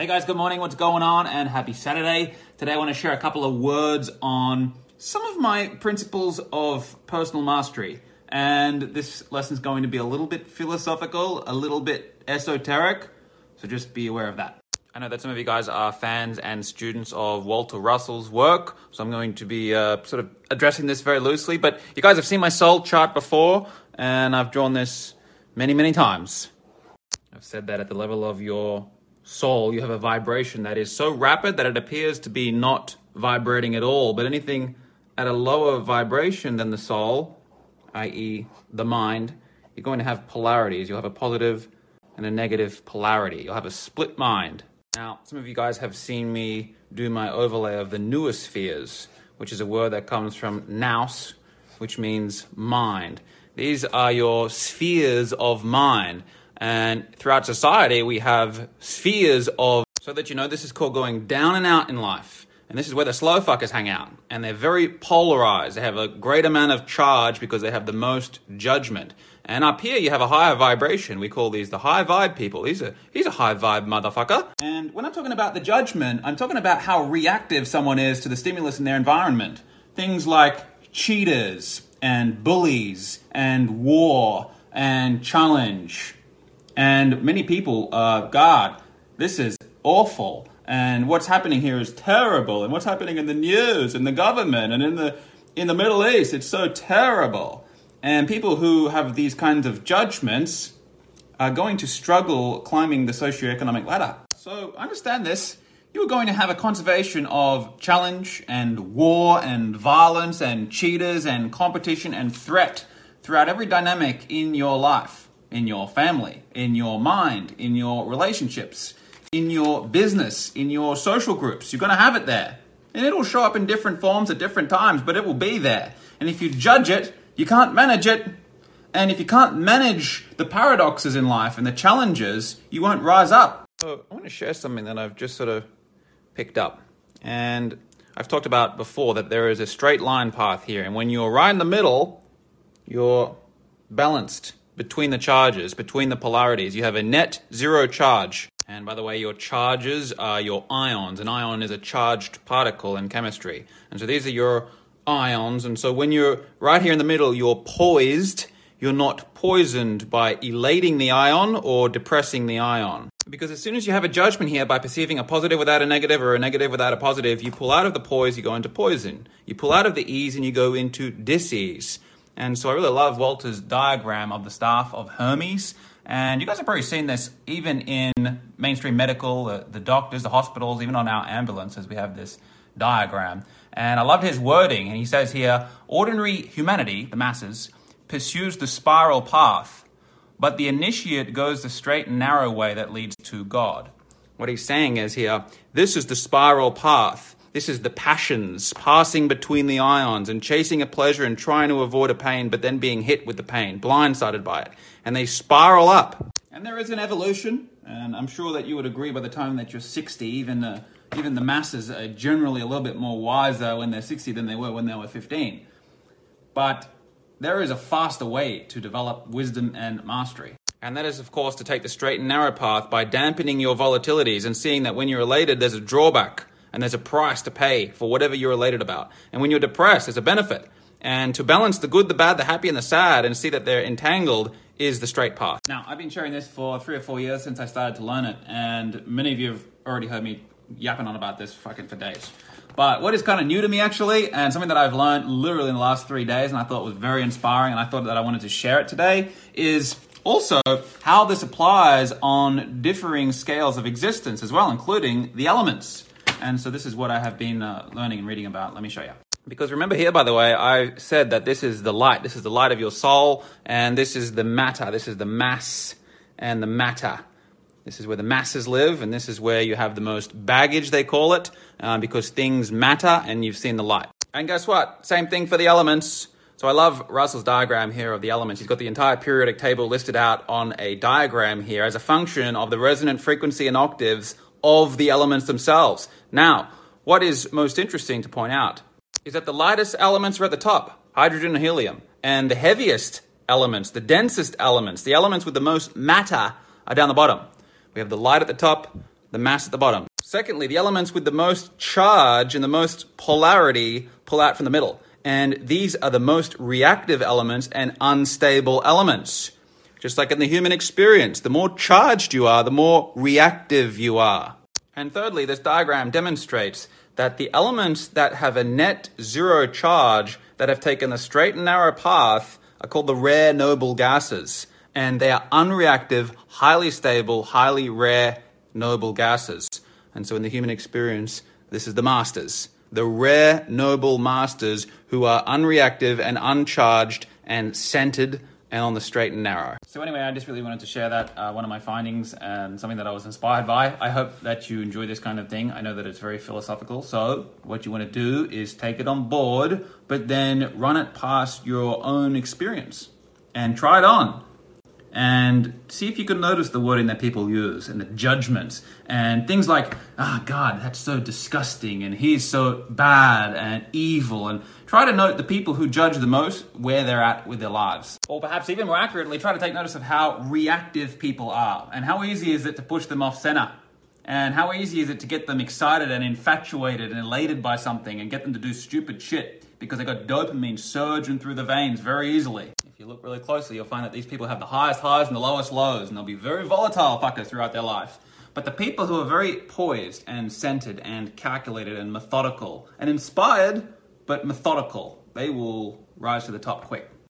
Hey guys, good morning. What's going on? And happy Saturday. Today I want to share a couple of words on some of my principles of personal mastery. And this lesson is going to be a little bit philosophical, a little bit esoteric. So just be aware of that. I know that some of you guys are fans and students of Walter Russell's work, so I'm going to be uh, sort of addressing this very loosely. But you guys have seen my soul chart before, and I've drawn this many, many times. I've said that at the level of your soul, you have a vibration that is so rapid that it appears to be not vibrating at all. But anything at a lower vibration than the soul, i.e., the mind, you're going to have polarities. You'll have a positive and a negative polarity. You'll have a split mind. Now, some of you guys have seen me do my overlay of the noospheres, which is a word that comes from nous, which means mind. These are your spheres of mind. And throughout society, we have spheres of, so that you know, this is called going down and out in life. And this is where the slow fuckers hang out. And they're very polarized. They have a great amount of charge because they have the most judgment. And up here, you have a higher vibration. We call these the high vibe people. He's a, he's a high vibe motherfucker. And when I'm talking about the judgment, I'm talking about how reactive someone is to the stimulus in their environment. Things like cheaters and bullies and war and challenge. And many people, uh, God, this is awful. And what's happening here is terrible. And what's happening in the news, in the government, and in the in the Middle East, it's so terrible. And people who have these kinds of judgments are going to struggle climbing the socioeconomic ladder. So understand this. You are going to have a conservation of challenge and war and violence and cheaters and competition and threat throughout every dynamic in your life, in your family, in your mind, in your relationships, in your business, in your social groups. You're going to have it there. And it'll show up in different forms at different times, but it will be there. And if you judge it, you can't manage it. And if you can't manage the paradoxes in life and the challenges, you won't rise up. So I want to share something that I've just sort of picked up. And I've talked about before that there is a straight line path here. And when you're right in the middle, you're balanced between the charges, between the polarities. You have a net zero charge. And by the way, your charges are your ions. An ion is a charged particle in chemistry. And so these are your ions. And so when you're right here in the middle, you're poised. You're not poisoned by elating the ion or depressing the ion. Because as soon as you have a judgment here by perceiving a positive without a negative or a negative without a positive, you pull out of the poise, you go into poison. You pull out of the ease and you go into disease. And so I really love Walter's diagram of the staff of Hermes. And you guys have probably seen this even in mainstream medical, the, the doctors, the hospitals, even on our ambulances, we have this diagram. And I loved his wording. And he says here ordinary humanity, the masses, pursues the spiral path, but the initiate goes the straight and narrow way that leads to God. What he's saying is here this is the spiral path. This is the passions passing between the ions and chasing a pleasure and trying to avoid a pain, but then being hit with the pain, blindsided by it. And they spiral up. And there is an evolution, and I'm sure that you would agree by the time that you're 60, even the, even the masses are generally a little bit more wiser when they're 60 than they were when they were 15. But there is a faster way to develop wisdom and mastery. And that is, of course, to take the straight and narrow path by dampening your volatilities and seeing that when you're elated, there's a drawback and there's a price to pay for whatever you're elated about. And when you're depressed, there's a benefit. And to balance the good, the bad, the happy, and the sad and see that they're entangled is the straight path. Now, I've been sharing this for three or four years since I started to learn it, and many of you have already heard me yapping on about this fucking for days. But what is kind of new to me actually, and something that I've learned literally in the last three days, and I thought was very inspiring, and I thought that I wanted to share it today, is also how this applies on differing scales of existence as well, including the elements. And so this is what I have been uh, learning and reading about. Let me show you. Because remember here, by the way, I said that this is the light. This is the light of your soul, and this is the matter. This is the mass and the matter. This is where the masses live, and this is where you have the most baggage, they call it, uh, because things matter, and you've seen the light. And guess what? Same thing for the elements. So I love Russell's diagram here of the elements. He's got the entire periodic table listed out on a diagram here as a function of the resonant frequency and octaves of the elements themselves. Now, what is most interesting to point out is that the lightest elements are at the top, hydrogen and helium, and the heaviest elements, the densest elements, the elements with the most matter are down the bottom. We have the light at the top, the mass at the bottom. Secondly, the elements with the most charge and the most polarity pull out from the middle. And these are the most reactive elements and unstable elements. Just like in the human experience, the more charged you are, the more reactive you are. And thirdly, this diagram demonstrates that the elements that have a net zero charge, that have taken the straight and narrow path, are called the rare noble gases. And they are unreactive, highly stable, highly rare noble gases. And so in the human experience, this is the masters. The rare noble masters who are unreactive and uncharged and centered and on the straight and narrow. So anyway, I just really wanted to share that uh, one of my findings and something that I was inspired by. I hope that you enjoy this kind of thing. I know that it's very philosophical. So what you want to do is take it on board, but then run it past your own experience and try it on and see if you can notice the wording that people use and the judgments and things like, ah, oh, God, that's so disgusting and he's so bad and evil. And try to note the people who judge the most where they're at with their lives. Or perhaps even more accurately, try to take notice of how reactive people are and how easy is it to push them off center. And how easy is it to get them excited and infatuated and elated by something and get them to do stupid shit because they got dopamine surging through the veins very easily you look really closely, you'll find that these people have the highest highs and the lowest lows, and they'll be very volatile fuckers throughout their life. But the people who are very poised and centered and calculated and methodical and inspired, but methodical, they will rise to the top quick.